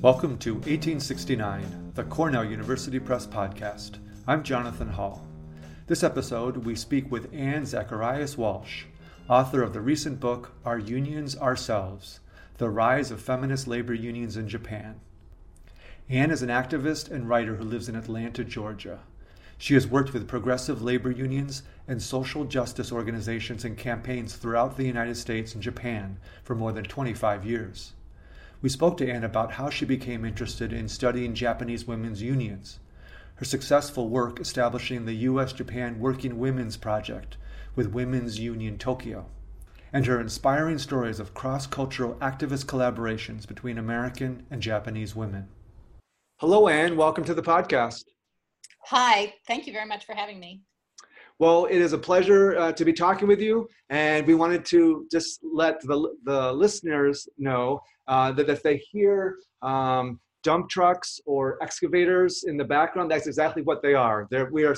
Welcome to 1869, the Cornell University Press podcast. I'm Jonathan Hall. This episode, we speak with Anne Zacharias Walsh, author of the recent book Our Unions Ourselves The Rise of Feminist Labor Unions in Japan. Anne is an activist and writer who lives in Atlanta, Georgia. She has worked with progressive labor unions and social justice organizations and campaigns throughout the United States and Japan for more than 25 years. We spoke to Anne about how she became interested in studying Japanese women's unions, her successful work establishing the U.S. Japan Working Women's Project with Women's Union Tokyo, and her inspiring stories of cross cultural activist collaborations between American and Japanese women. Hello, Anne. Welcome to the podcast. Hi. Thank you very much for having me. Well, it is a pleasure uh, to be talking with you, and we wanted to just let the, the listeners know uh, that if they hear um, dump trucks or excavators in the background, that's exactly what they are. They're, we are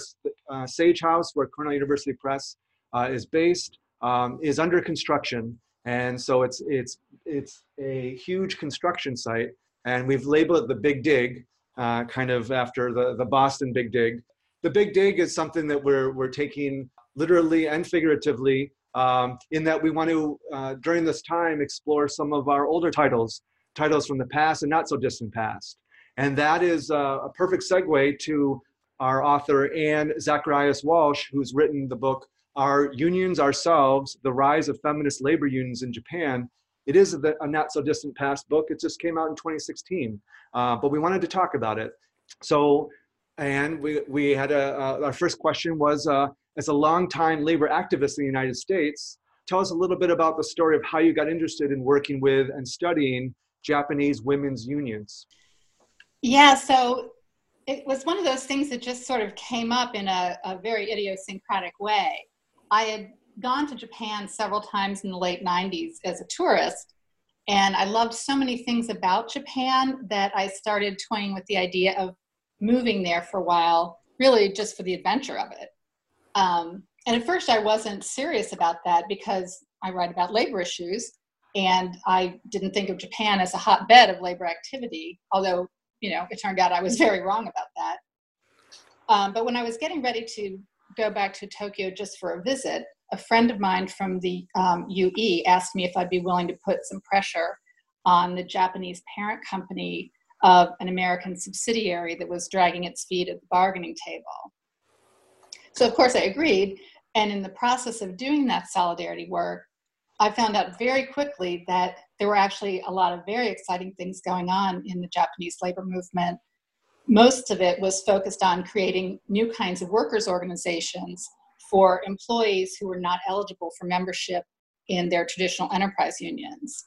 uh, Sage House, where Cornell University Press uh, is based, um, is under construction, and so it's it's it's a huge construction site, and we've labeled it the Big Dig uh, kind of after the, the Boston Big Dig. The Big Dig is something that we're, we're taking literally and figuratively um, in that we want to, uh, during this time, explore some of our older titles, titles from the past and not so distant past. And that is a perfect segue to our author, Anne Zacharias Walsh, who's written the book, Our Unions Ourselves The Rise of Feminist Labor Unions in Japan it is a, not so distant past book. It just came out in 2016, uh, but we wanted to talk about it. So, and we, we had a, uh, our first question was, uh, as a longtime labor activist in the United States, tell us a little bit about the story of how you got interested in working with and studying Japanese women's unions. Yeah, so it was one of those things that just sort of came up in a, a very idiosyncratic way. I had gone to Japan several times in the late 90s as a tourist. And I loved so many things about Japan that I started toying with the idea of moving there for a while, really just for the adventure of it. Um, and at first, I wasn't serious about that because I write about labor issues and I didn't think of Japan as a hotbed of labor activity, although, you know, it turned out I was very wrong about that. Um, but when I was getting ready to go back to Tokyo just for a visit, a friend of mine from the um, UE asked me if I'd be willing to put some pressure on the Japanese parent company of an American subsidiary that was dragging its feet at the bargaining table. So, of course, I agreed. And in the process of doing that solidarity work, I found out very quickly that there were actually a lot of very exciting things going on in the Japanese labor movement. Most of it was focused on creating new kinds of workers' organizations for employees who were not eligible for membership in their traditional enterprise unions.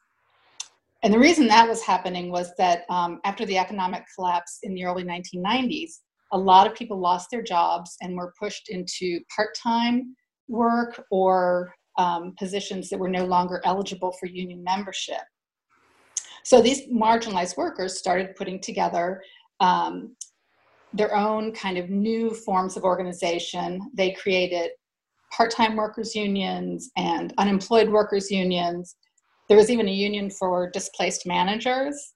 And the reason that was happening was that um, after the economic collapse in the early 1990s, a lot of people lost their jobs and were pushed into part time work or um, positions that were no longer eligible for union membership. So these marginalized workers started putting together um, their own kind of new forms of organization. They created part time workers' unions and unemployed workers' unions. There was even a union for displaced managers.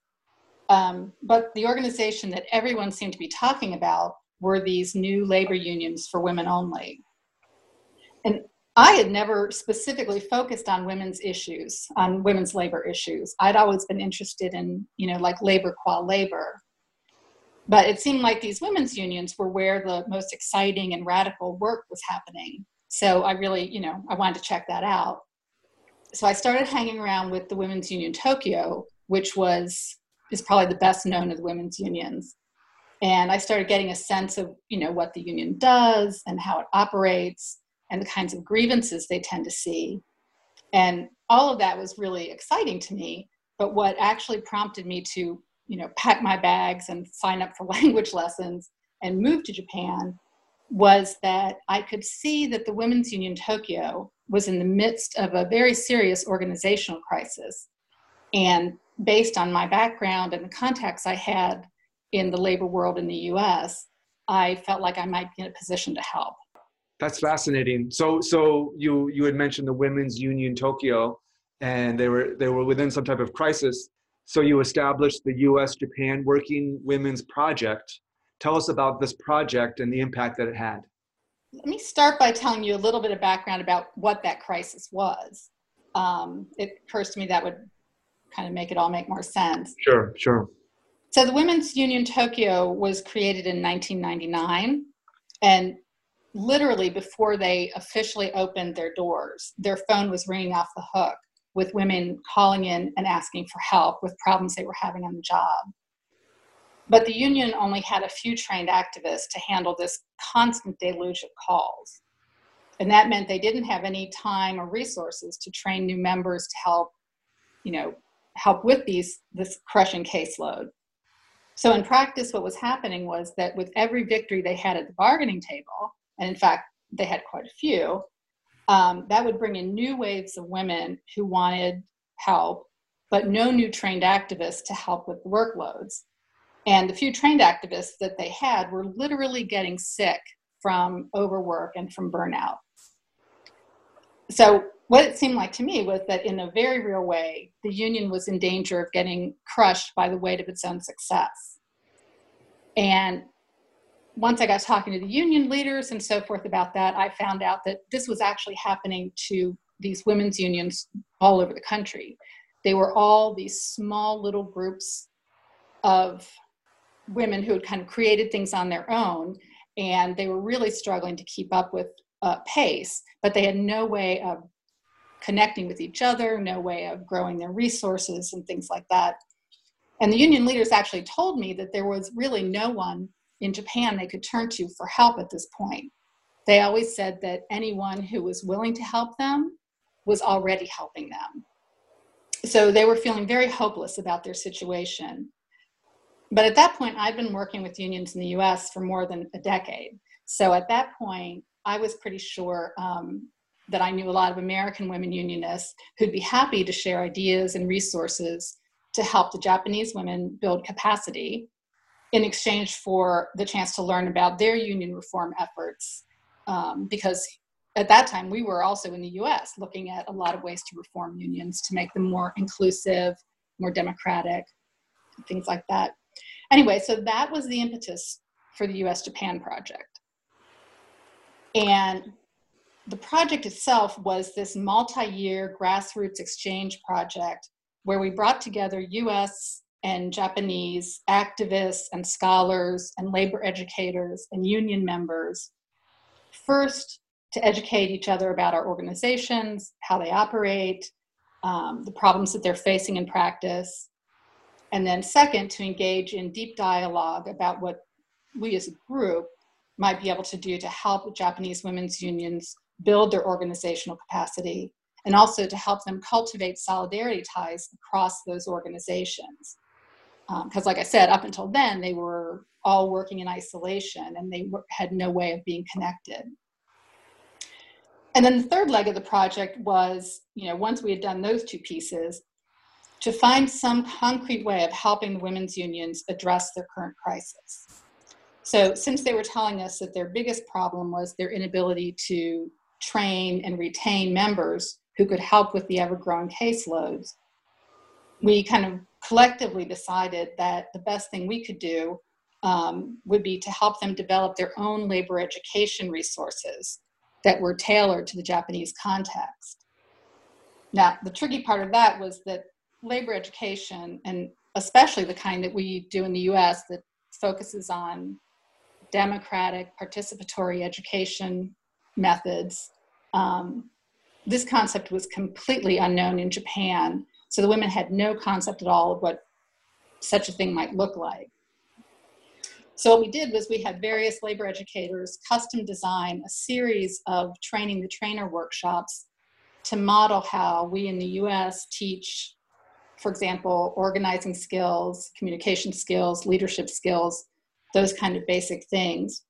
Um, but the organization that everyone seemed to be talking about were these new labor unions for women only. And I had never specifically focused on women's issues, on women's labor issues. I'd always been interested in, you know, like labor qua labor. But it seemed like these women's unions were where the most exciting and radical work was happening. So I really, you know, I wanted to check that out. So I started hanging around with the Women's Union Tokyo, which was is probably the best known of the women's unions. And I started getting a sense of, you know, what the union does and how it operates and the kinds of grievances they tend to see. And all of that was really exciting to me. But what actually prompted me to you know, pack my bags and sign up for language lessons and move to Japan was that I could see that the Women's Union Tokyo was in the midst of a very serious organizational crisis. And based on my background and the contacts I had in the labor world in the US, I felt like I might be in a position to help. That's fascinating. So, so you you had mentioned the Women's Union Tokyo, and they were they were within some type of crisis. So you established the U.S. Japan Working Women's Project. Tell us about this project and the impact that it had. Let me start by telling you a little bit of background about what that crisis was. Um, it occurs to me that would kind of make it all make more sense. Sure, sure. So the Women's Union Tokyo was created in 1999, and literally before they officially opened their doors, their phone was ringing off the hook with women calling in and asking for help with problems they were having on the job. But the union only had a few trained activists to handle this constant deluge of calls. And that meant they didn't have any time or resources to train new members to help, you know, help with these this crushing caseload. So in practice, what was happening was that with every victory they had at the bargaining table, and in fact, they had quite a few, um, that would bring in new waves of women who wanted help, but no new trained activists to help with the workloads. And the few trained activists that they had were literally getting sick from overwork and from burnout. So, what it seemed like to me was that in a very real way, the union was in danger of getting crushed by the weight of its own success. And once I got talking to the union leaders and so forth about that, I found out that this was actually happening to these women's unions all over the country. They were all these small little groups of women who had kind of created things on their own, and they were really struggling to keep up with uh, pace, but they had no way of connecting with each other, no way of growing their resources, and things like that. And the union leaders actually told me that there was really no one in Japan they could turn to for help at this point. They always said that anyone who was willing to help them was already helping them. So they were feeling very hopeless about their situation. But at that point, I'd been working with unions in the US for more than a decade. So at that point, I was pretty sure um, that I knew a lot of American women unionists who'd be happy to share ideas and resources to help the Japanese women build capacity in exchange for the chance to learn about their union reform efforts. Um, because at that time, we were also in the US looking at a lot of ways to reform unions to make them more inclusive, more democratic, things like that. Anyway, so that was the impetus for the US Japan project. And the project itself was this multi year grassroots exchange project where we brought together US and Japanese activists and scholars and labor educators and union members. First, to educate each other about our organizations, how they operate, um, the problems that they're facing in practice. And then, second, to engage in deep dialogue about what we as a group might be able to do to help Japanese women's unions build their organizational capacity and also to help them cultivate solidarity ties across those organizations because um, like i said up until then they were all working in isolation and they were, had no way of being connected. And then the third leg of the project was you know once we had done those two pieces to find some concrete way of helping the women's unions address their current crisis. So since they were telling us that their biggest problem was their inability to train and retain members who could help with the ever-growing caseloads we kind of collectively decided that the best thing we could do um, would be to help them develop their own labor education resources that were tailored to the Japanese context. Now, the tricky part of that was that labor education, and especially the kind that we do in the US that focuses on democratic participatory education methods, um, this concept was completely unknown in Japan so the women had no concept at all of what such a thing might look like. So what we did was we had various labor educators custom design a series of training the trainer workshops to model how we in the US teach, for example, organizing skills, communication skills, leadership skills, those kind of basic things.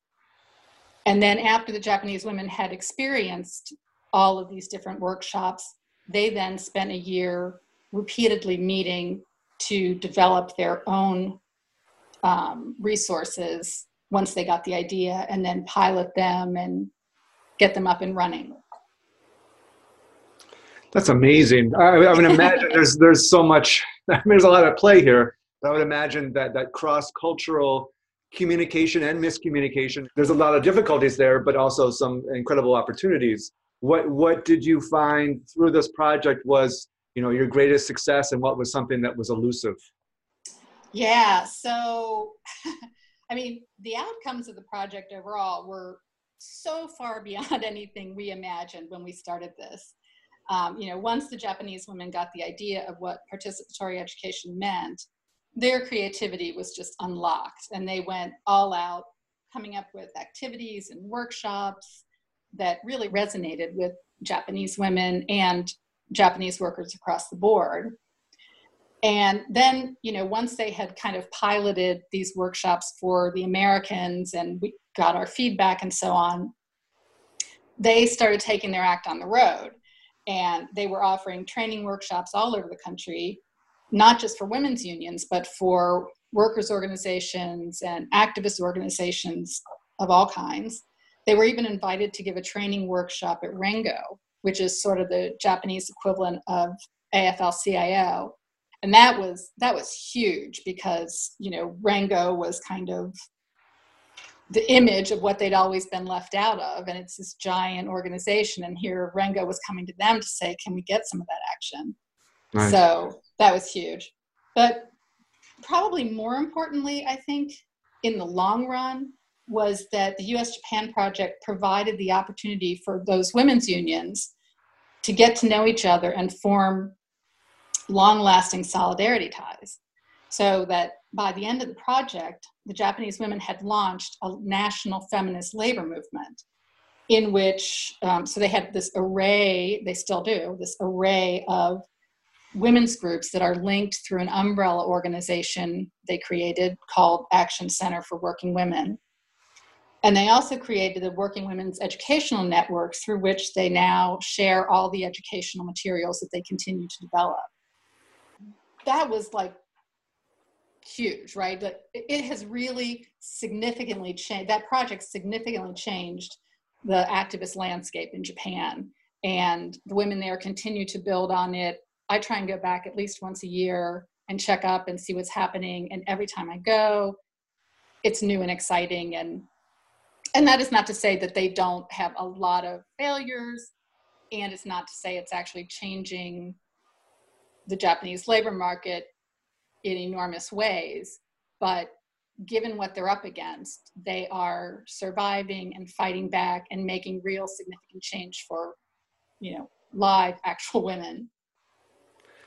And then after the Japanese women had experienced all of these different workshops, they then spent a year repeatedly meeting to develop their own um, resources once they got the idea and then pilot them and get them up and running. That's amazing. I, I would imagine there's there's so much. I mean, there's a lot at play here. But I would imagine that that cross cultural communication and miscommunication. There's a lot of difficulties there, but also some incredible opportunities. What what did you find through this project was you know your greatest success, and what was something that was elusive? Yeah. So, I mean, the outcomes of the project overall were so far beyond anything we imagined when we started this. Um, you know, once the Japanese women got the idea of what participatory education meant, their creativity was just unlocked and they went all out coming up with activities and workshops that really resonated with Japanese women and Japanese workers across the board. And then, you know, once they had kind of piloted these workshops for the Americans and we got our feedback and so on, they started taking their act on the road. And they were offering training workshops all over the country, not just for women's unions, but for workers' organizations and activist organizations of all kinds. They were even invited to give a training workshop at Rengo, which is sort of the Japanese equivalent of AFL CIO and that was that was huge because you know Rengo was kind of the image of what they'd always been left out of. And it's this giant organization. And here Rengo was coming to them to say can we get some of that action? Nice. so that was huge. But probably more importantly i think in the long run was that the us japan project provided the opportunity for those women's unions to get to know each other and form long lasting solidarity ties. So that by the end of the project, the Japanese women had launched a national feminist labor movement in which, um, so they had this array, they still do, this array of women's groups that are linked through an umbrella organization they created called Action Center for Working Women. And they also created the Working Women's Educational Network through which they now share all the educational materials that they continue to develop that was like huge, right? But it has really significantly changed, that project significantly changed the activist landscape in Japan. And the women there continue to build on it. I try and go back at least once a year and check up and see what's happening. And every time I go, it's new and exciting. And and that is not to say that they don't have a lot of failures. And it's not to say it's actually changing the Japanese labor market in enormous ways. But given what they're up against, they are surviving and fighting back and making real significant change for, you know, live actual women.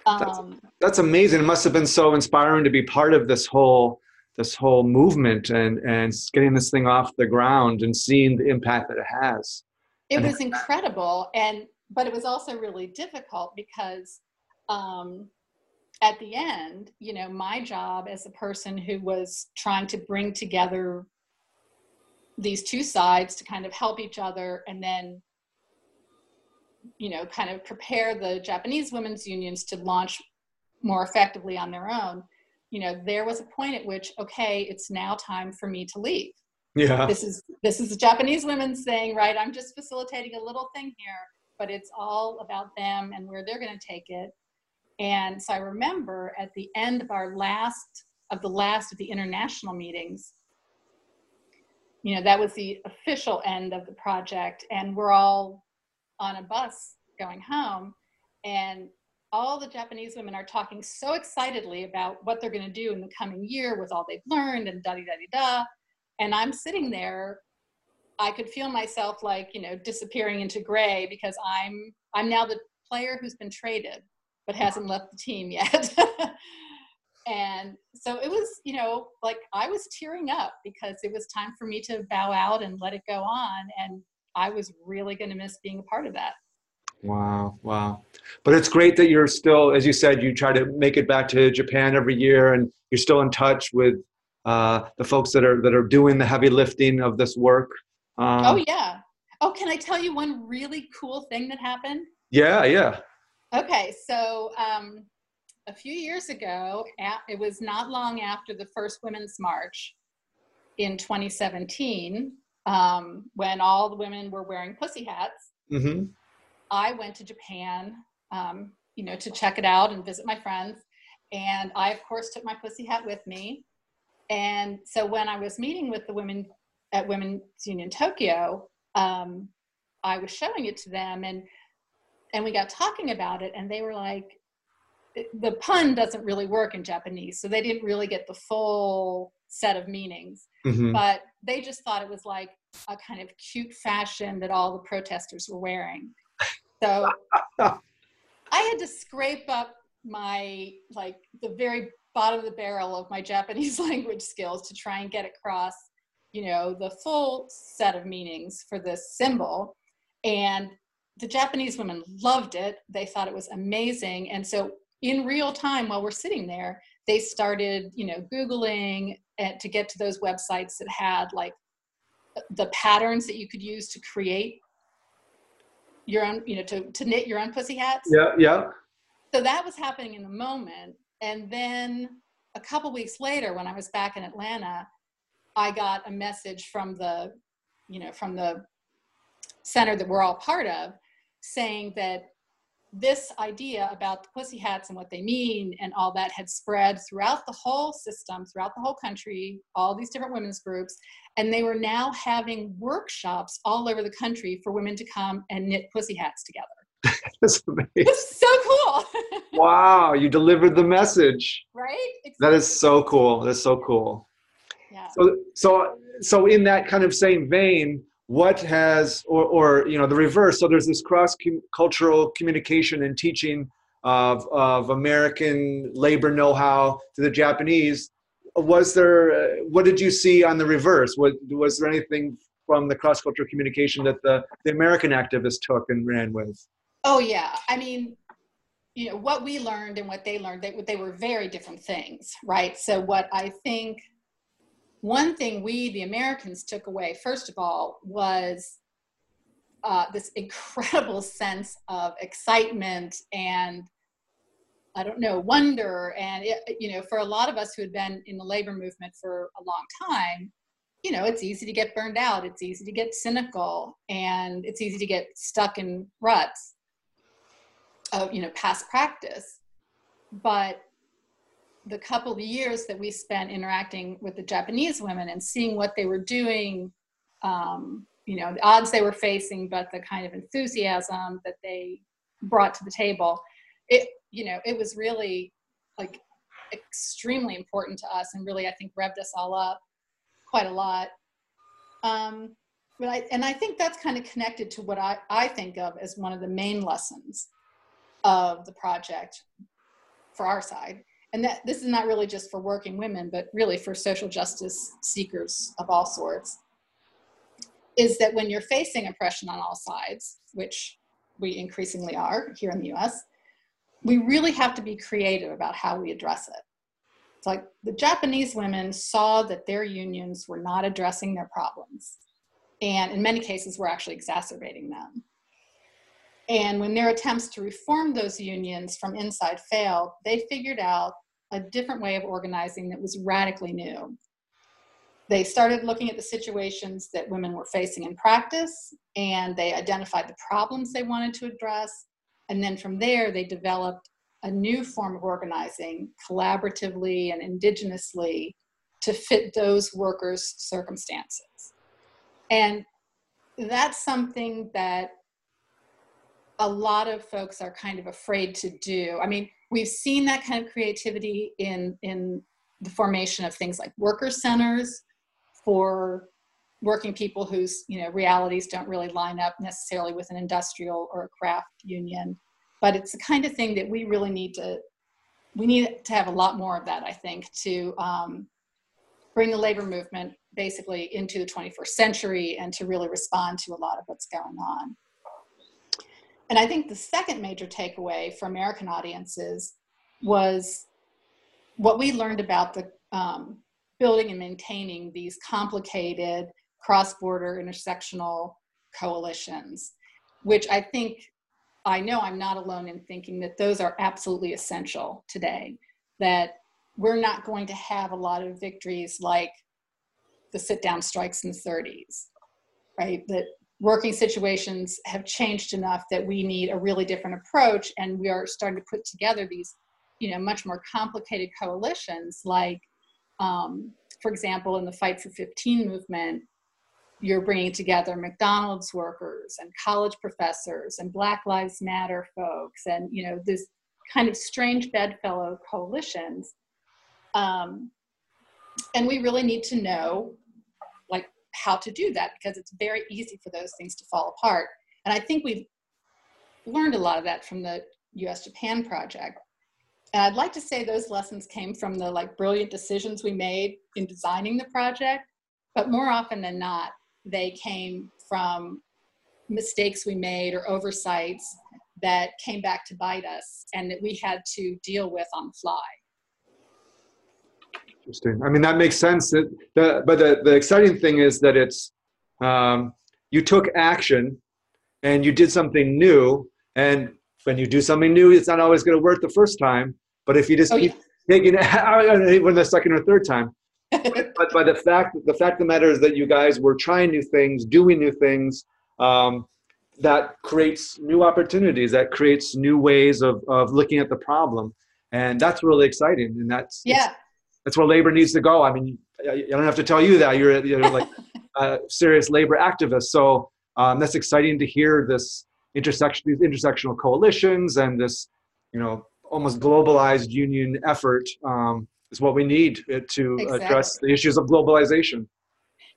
That's, um, that's amazing. It must have been so inspiring to be part of this whole this whole movement and and getting this thing off the ground and seeing the impact that it has. It was incredible, and but it was also really difficult because um, at the end, you know, my job as a person who was trying to bring together these two sides to kind of help each other and then, you know, kind of prepare the Japanese women's unions to launch more effectively on their own. You know, there was a point at which, okay, it's now time for me to leave. Yeah. This is this is the Japanese women's thing, right? I'm just facilitating a little thing here, but it's all about them and where they're going to take it and so I remember at the end of our last, of the last of the international meetings, you know, that was the official end of the project. And we're all on a bus going home. And all the Japanese women are talking so excitedly about what they're going to do in the coming year with all they've learned and da da da da. And I'm sitting there. I could feel myself like you know disappearing into gray because I'm I'm now the player who's been traded but hasn't left the team yet. and so it was, you know, like I was tearing up because it was time for me to bow out and let it go on. And I was really going to miss being a part of that. Wow, wow. But it's great that you're still, as you said, you try to make it back to Japan every year and you're still in touch with uh, the folks that are that are doing the heavy lifting of this work. Um, oh yeah. Oh, can I tell you one really cool thing that happened? Yeah, yeah. Okay, so um, a few years ago, it was not long after the first Women's March in 2017. um, when all the women were wearing pussy hats, Mm-hmm. I went to Japan, um, you know, to check it out and visit my friends. And I, of course, took my pussy hat with me. And so when I was meeting with the women at Women's Union Tokyo, um, I was showing it to them, and and we got talking about it, and they were like, the pun doesn't really work in Japanese, so they didn't really get the full set of meanings. Mm-hmm. But they just thought it was like a kind of cute fashion that all the protesters were wearing. So I had to scrape up my like the very bottom of the barrel of my Japanese language skills to try and get across, you know, the full set of meanings for this symbol. And the Japanese women loved it. They thought it was amazing. And so in real time while we're sitting there, they started, you know, Googling to get to those websites that had like the patterns that you could use to create your own, you know, to, to knit your own pussy hats. Yeah, yeah. So that was happening in the moment. And then a couple weeks later, when I was back in Atlanta, I got a message from the, you know, from the center that we're all part of saying that this idea about the pussy hats and what they mean and all that had spread throughout the whole system, throughout the whole country, all these different women's groups. And they were now having workshops all over the country for women to come and knit pussy hats together. That's amazing. It's so cool. Wow, you delivered the message. right? That is so cool. That's so cool. Yeah. So, so, so in that kind of same vein, what has, or, or you know, the reverse. So there's this cross-cultural communication and teaching of of American labor know-how to the Japanese. Was there? What did you see on the reverse? Was was there anything from the cross-cultural communication that the the American activists took and ran with? Oh yeah. I mean, you know, what we learned and what they learned, they, they were very different things, right? So what I think one thing we, the Americans, took away, first of all, was uh, this incredible sense of excitement and I don't know, wonder. And, it, you know, for a lot of us who had been in the labor movement for a long time, you know, it's easy to get burned out. It's easy to get cynical and it's easy to get stuck in ruts of, you know, past practice. But the couple of years that we spent interacting with the Japanese women and seeing what they were doing, um, you know, the odds they were facing, but the kind of enthusiasm that they brought to the table, it, you know, it was really like extremely important to us and really, I think, revved us all up quite a lot. Um, but I, and I think that's kind of connected to what I, I think of as one of the main lessons of the project for our side and that this is not really just for working women, but really for social justice seekers of all sorts, is that when you're facing oppression on all sides, which we increasingly are here in the US, we really have to be creative about how we address it. It's like the Japanese women saw that their unions were not addressing their problems, and in many cases were actually exacerbating them. And when their attempts to reform those unions from inside failed, they figured out a different way of organizing that was radically new. They started looking at the situations that women were facing in practice and they identified the problems they wanted to address. And then from there, they developed a new form of organizing collaboratively and indigenously to fit those workers' circumstances. And that's something that a lot of folks are kind of afraid to do. I mean, we've seen that kind of creativity in in the formation of things like worker centers for working people whose you know realities don't really line up necessarily with an industrial or a craft union. But it's the kind of thing that we really need to we need to have a lot more of that i think to um, bring the labor movement basically into the 21st century and to really respond to a lot of what's going on and I think the second major takeaway for American audiences was what we learned about the um, building and maintaining these complicated cross-border intersectional coalitions, which I think I know I'm not alone in thinking that those are absolutely essential today. That we're not going to have a lot of victories like the sit-down strikes in the 30s right? That working situations have changed enough that we need a really different approach, and we are starting to put together these, you know, much more complicated coalitions. Like, um, for example, in the Fight for 15 movement, you're bringing together McDonald's workers and college professors and Black Lives Matter folks, and you know this kind of strange bedfellow coalitions. Um, and we really need to know how to do that because it's very easy for those things to fall apart. And I think we've learned a lot of that from the US Japan project. And I'd like to say those lessons came from the like brilliant decisions we made in designing the project, but more often than not, they came from mistakes we made or oversights that came back to bite us and that we had to deal with on the fly. Interesting. I mean, that makes sense. That the, but the, the exciting thing is that it's um, you took action and you did something new. And when you do something new, it's not always going to work the first time. But if you just oh, keep yeah. taking it when the second or third time, but by the fact the fact of the matter is that you guys were trying new things, doing new things. Um, that creates new opportunities. That creates new ways of of looking at the problem, and that's really exciting. And that's yeah, that's where labor needs to go. I mean, I don't have to tell you that you're you're like a serious labor activist. So um, that's exciting to hear this intersection, these intersectional coalitions, and this you know almost globalized union effort. Um, is what we need to exactly. address the issues of globalization.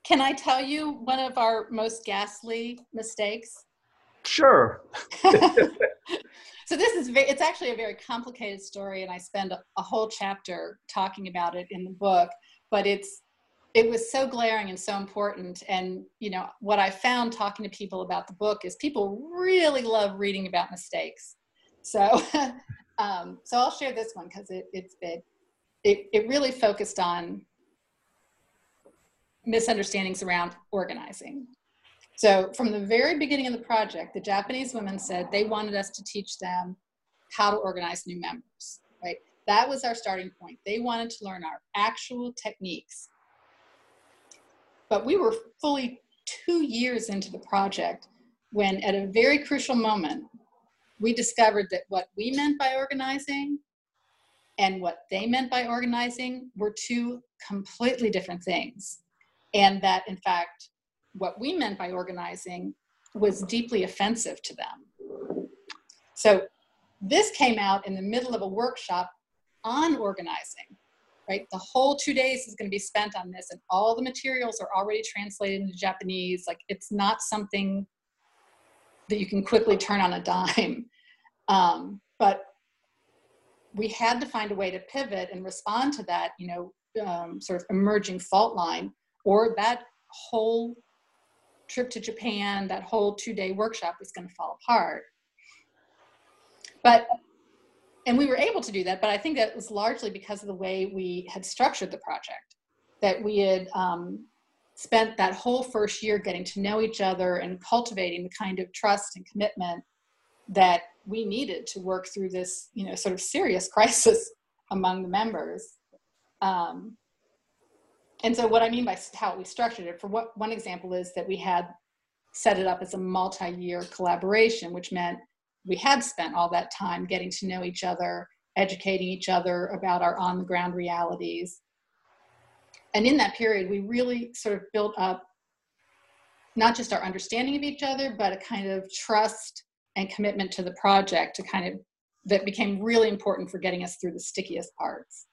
Can I tell you one of our most ghastly mistakes? Sure. so this is very, it's actually a very complicated story and I spend a, a whole chapter talking about it in the book, but it's it was so glaring and so important. And you know what i found talking to people about the book is people really love reading about mistakes. So um, so i'll share this one because it, it's big. It, it really focused on misunderstandings around organizing. So from the very beginning of the project, the Japanese women said they wanted us to teach them how to organize new members, right? That was our starting point. They wanted to learn our actual techniques. But we were fully two years into the project when at a very crucial moment, we discovered that what we meant by organizing and what they meant by organizing were two completely different things. And that, in fact, what we meant by organizing was deeply offensive to them. So, this came out in the middle of a workshop on organizing, right? The whole two days is going to be spent on this, and all the materials are already translated into Japanese. Like, it's not something that you can quickly turn on a dime. Um, but we had to find a way to pivot and respond to that, you know, um, sort of emerging fault line, or that whole trip to Japan, that whole two day workshop was going to fall apart. But, and we were able to do that, but I think that was largely because of the way we had structured the project, that we had um, spent that whole first year getting to know each other and cultivating the kind of trust and commitment that we needed to work through this, you know, sort of serious crisis among the members. Um, and so what I mean by how we structured it, for what one example is that we had set it up as a multi-year collaboration, which meant we had spent all that time getting to know each other, educating each other about our on-the-ground realities. And in that period, we really sort of built up not just our understanding of each other, but a kind of trust and commitment to the project to kind of that became really important for getting us through the stickiest parts.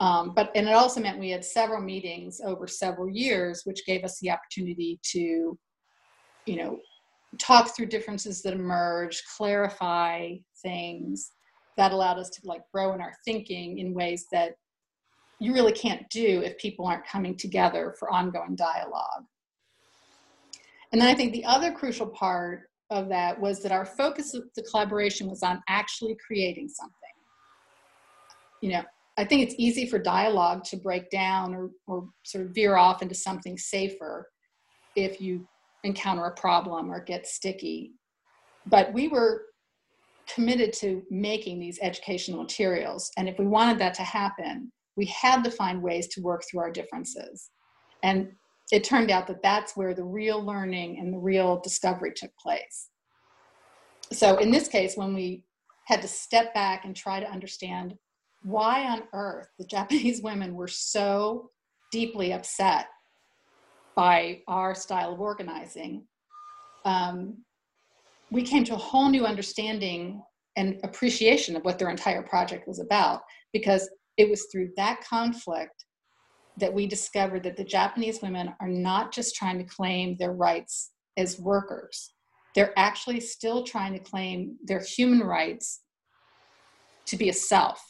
Um, but and it also meant we had several meetings over several years, which gave us the opportunity to, you know, talk through differences that emerged, clarify things that allowed us to like grow in our thinking in ways that you really can't do if people aren't coming together for ongoing dialogue. And then I think the other crucial part of that was that our focus of the collaboration was on actually creating something. You know, I think it's easy for dialogue to break down or, or sort of veer off into something safer if you encounter a problem or get sticky. But we were committed to making these educational materials. And if we wanted that to happen, we had to find ways to work through our differences. And it turned out that that's where the real learning and the real discovery took place. So in this case, when we had to step back and try to understand why on earth the Japanese women were so deeply upset by our style of organizing, um, we came to a whole new understanding and appreciation of what their entire project was about because it was through that conflict that we discovered that the Japanese women are not just trying to claim their rights as workers, they're actually still trying to claim their human rights to be a self,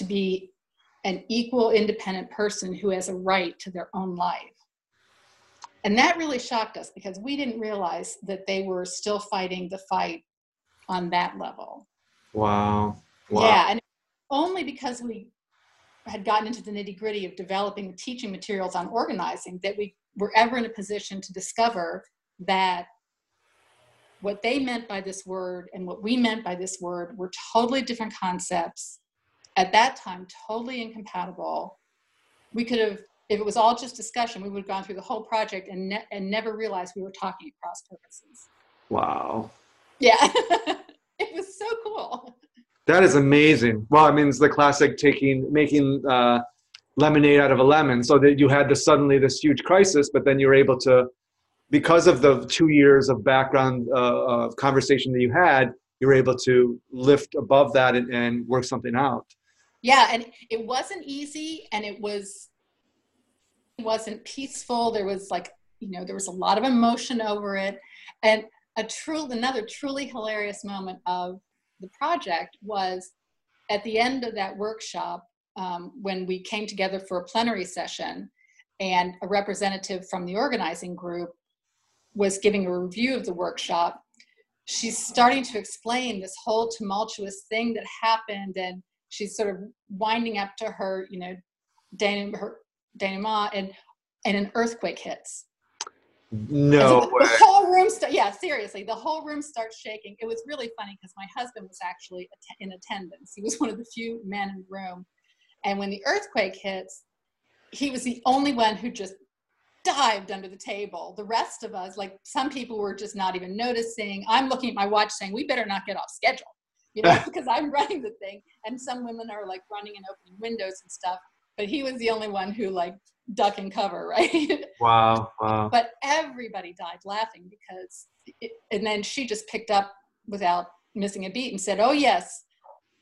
to be an equal, independent person who has a right to their own life. And that really shocked us because we didn't realize that they were still fighting the fight on that level. Wow. wow. Yeah, and only because we had gotten into the nitty gritty of developing the teaching materials on organizing that we were ever in a position to discover that what they meant by this word and what we meant by this word were totally different concepts at that time totally incompatible we could have if it was all just discussion we would have gone through the whole project and, ne- and never realized we were talking across purposes wow yeah it was so cool that is amazing. Well, I mean, it's the classic taking, making uh, lemonade out of a lemon. So that you had this suddenly this huge crisis, but then you're able to, because of the two years of background uh, of conversation that you had, you're able to lift above that and, and work something out. Yeah, and it wasn't easy, and it was it wasn't peaceful. There was like you know there was a lot of emotion over it, and a true another truly hilarious moment of the project was at the end of that workshop um, when we came together for a plenary session and a representative from the organizing group was giving a review of the workshop she's starting to explain this whole tumultuous thing that happened and she's sort of winding up to her you know denouement, her denouement and and an earthquake hits no the, the whole room, st- yeah, seriously, the whole room starts shaking. It was really funny because my husband was actually in attendance. He was one of the few men in the room, and when the earthquake hits, he was the only one who just dived under the table. The rest of us, like some people, were just not even noticing. I'm looking at my watch, saying, "We better not get off schedule," you know, because I'm running the thing, and some women are like running and opening windows and stuff. But he was the only one who like duck and cover, right? Wow, wow. But everybody died laughing because, it, and then she just picked up without missing a beat and said, "Oh yes,"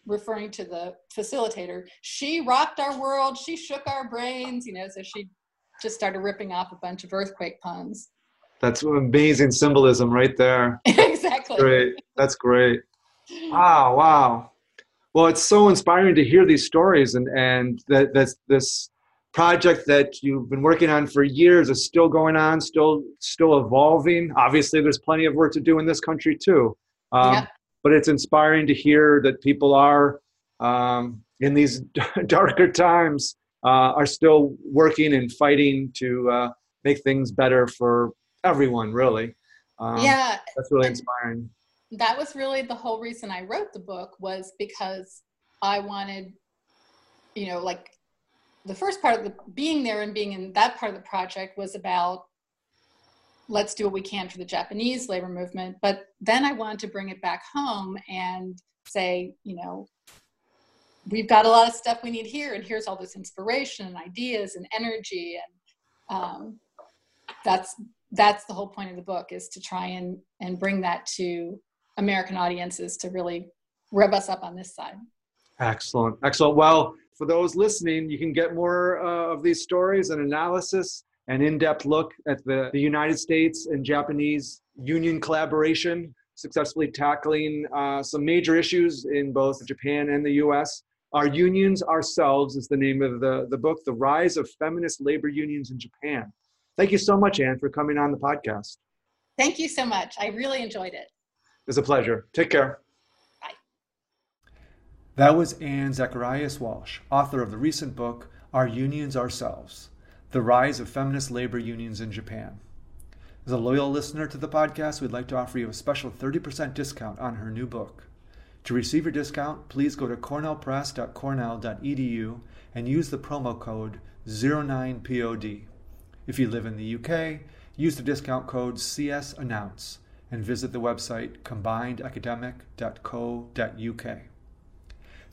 referring to the facilitator. She rocked our world. She shook our brains. You know, so she just started ripping off a bunch of earthquake puns. That's amazing symbolism right there. exactly. Great. That's great. Wow, wow. Well, it's so inspiring to hear these stories and and that that's this project that you've been working on for years is still going on, still still evolving. Obviously, there's plenty of work to do in this country too. Um. But it's inspiring to hear that people are um, in these darker times uh, are still working and fighting to uh, make things better for everyone. Really, um, yeah, that's really inspiring. That was really the whole reason I wrote the book was because I wanted, you know, like the first part of the being there and being in that part of the project was about let's do what we can for the Japanese labor movement. But then I wanted to bring it back home and say, you know, we've got a lot of stuff we need here, and here's all this inspiration and ideas and energy, and um, that's that's the whole point of the book is to try and and bring that to American audiences to really rev us up on this side. Excellent, excellent. Well, for those listening, you can get more uh, of these stories and analysis and in-depth look at the, the United States and Japanese union collaboration, successfully tackling uh, some major issues in both Japan and the US. Our Unions Ourselves is the name of the, the book, The Rise of Feminist Labor Unions in Japan. Thank you so much, Anne, for coming on the podcast. Thank you so much. I really enjoyed it. It's a pleasure. Take care. Bye. That was Anne Zacharias Walsh, author of the recent book, Our Unions Ourselves The Rise of Feminist Labor Unions in Japan. As a loyal listener to the podcast, we'd like to offer you a special 30% discount on her new book. To receive your discount, please go to cornellpress.cornell.edu and use the promo code 09POD. If you live in the UK, use the discount code CSAnnounce and visit the website combinedacademic.co.uk.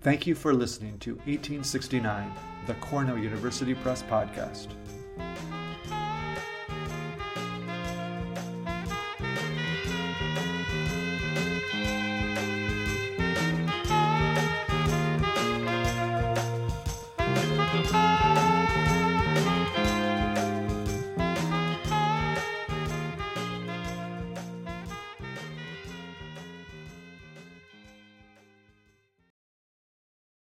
Thank you for listening to 1869, the Cornell University Press podcast.